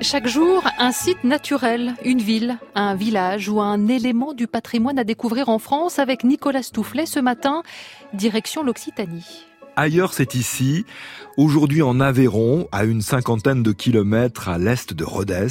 Chaque jour, un site naturel, une ville, un village ou un élément du patrimoine à découvrir en France avec Nicolas Stoufflet ce matin, direction l'Occitanie. Ailleurs, c'est ici. Aujourd'hui en Aveyron, à une cinquantaine de kilomètres à l'est de Rhodes,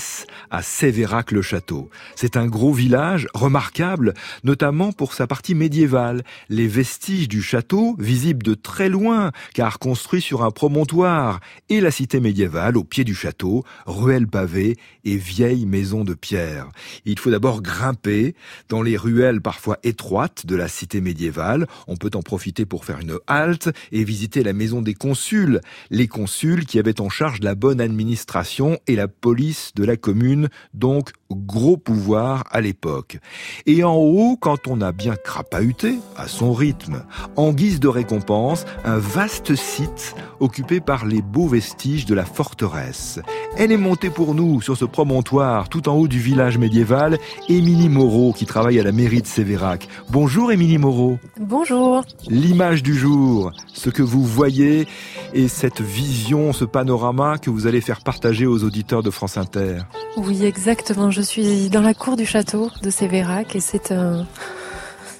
à Sévérac-le-Château. C'est un gros village remarquable, notamment pour sa partie médiévale. Les vestiges du château, visibles de très loin, car construit sur un promontoire, et la cité médiévale au pied du château, ruelles pavées et vieilles maisons de pierre. Il faut d'abord grimper dans les ruelles parfois étroites de la cité médiévale. On peut en profiter pour faire une halte et visiter la maison des consuls les consuls qui avaient en charge la bonne administration et la police de la commune, donc gros pouvoir à l'époque. Et en haut, quand on a bien crapahuté, à son rythme, en guise de récompense, un vaste site occupé par les beaux vestiges de la forteresse. Elle est montée pour nous sur ce promontoire tout en haut du village médiéval, Émilie Moreau qui travaille à la mairie de Sévérac. Bonjour Émilie Moreau. Bonjour. L'image du jour, ce que vous voyez et cette vision, ce panorama que vous allez faire partager aux auditeurs de France Inter. Oui, exactement. Je suis dans la cour du château de Sévérac et c'est un,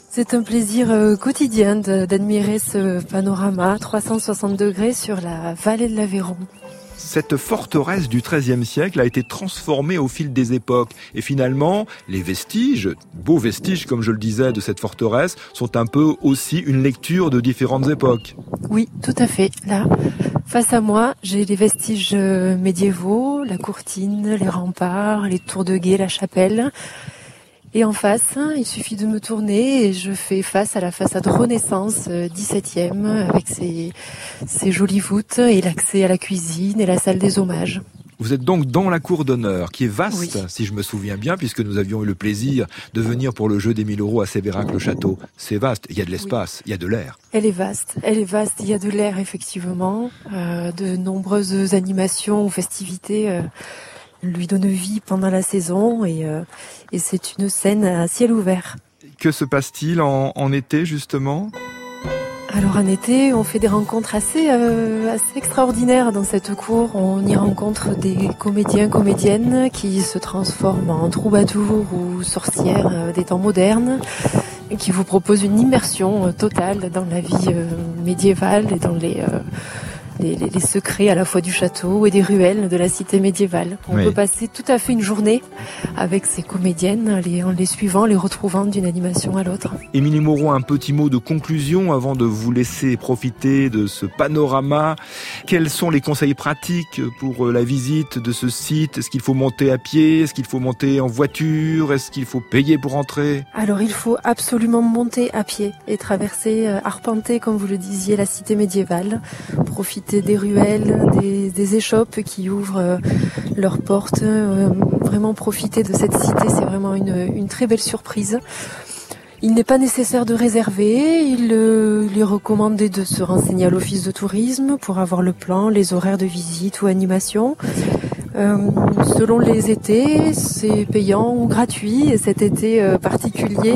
c'est un plaisir euh, quotidien d'admirer ce panorama 360 degrés sur la vallée de l'Aveyron cette forteresse du XIIIe siècle a été transformée au fil des époques. Et finalement, les vestiges, beaux vestiges comme je le disais de cette forteresse, sont un peu aussi une lecture de différentes époques. Oui, tout à fait. Là, face à moi, j'ai les vestiges euh, médiévaux, la courtine, les remparts, les tours de guet, la chapelle. Et en face, il suffit de me tourner et je fais face à la façade Renaissance 17e euh, avec ses, ses jolies voûtes et l'accès à la cuisine et la salle des hommages. Vous êtes donc dans la cour d'honneur, qui est vaste, si je me souviens bien, puisque nous avions eu le plaisir de venir pour le jeu des 1000 euros à Sévérac-le-Château. C'est vaste, il y a de l'espace, il y a de l'air. Elle est vaste, elle est vaste, il y a de l'air effectivement, euh, de nombreuses animations ou festivités. Euh, lui donne vie pendant la saison et, euh, et c'est une scène à ciel ouvert. Que se passe-t-il en, en, été justement? Alors en été, on fait des rencontres assez, euh, assez extraordinaires dans cette cour. On y rencontre des comédiens, comédiennes qui se transforment en troubadours ou sorcières euh, des temps modernes et qui vous proposent une immersion totale dans la vie médiévale et dans les les, secrets à la fois du château et des ruelles de la cité médiévale. On peut passer tout à fait une journée avec ces comédiennes, les, en les suivant, les retrouvant d'une animation à l'autre. Émilie Moreau, un petit mot de conclusion avant de vous laisser profiter de ce panorama. Quels sont les conseils pratiques pour euh, la visite de ce site? Est-ce qu'il faut monter à pied? Est-ce qu'il faut monter en voiture? Est-ce qu'il faut payer pour entrer? Alors il faut absolument monter à pied et traverser, euh, arpenter, comme vous le disiez, la cité médiévale. Profiter des ruelles, des, échoppes qui ouvrent euh, leurs portes. Euh, vraiment profiter de cette cité, c'est vraiment une, très belle surprise. Il n'est pas nécessaire de réserver, il euh, lui recommandait de se renseigner à l'office de tourisme pour avoir le plan, les horaires de visite ou animation. selon les étés, c'est payant ou gratuit et cet été particulier,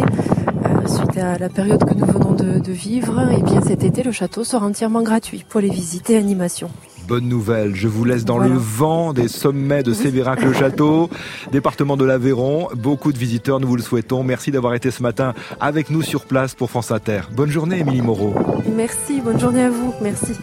suite à la période que nous venons de, vivre, et eh bien cet été le château sera entièrement gratuit pour les visites et animations. Bonne nouvelle, je vous laisse dans le vent des sommets de Sévérac-le-Château, département de l'Aveyron. Beaucoup de visiteurs, nous vous le souhaitons. Merci d'avoir été ce matin avec nous sur place pour France Inter. Bonne journée, Émilie Moreau. Merci, bonne journée à vous. Merci.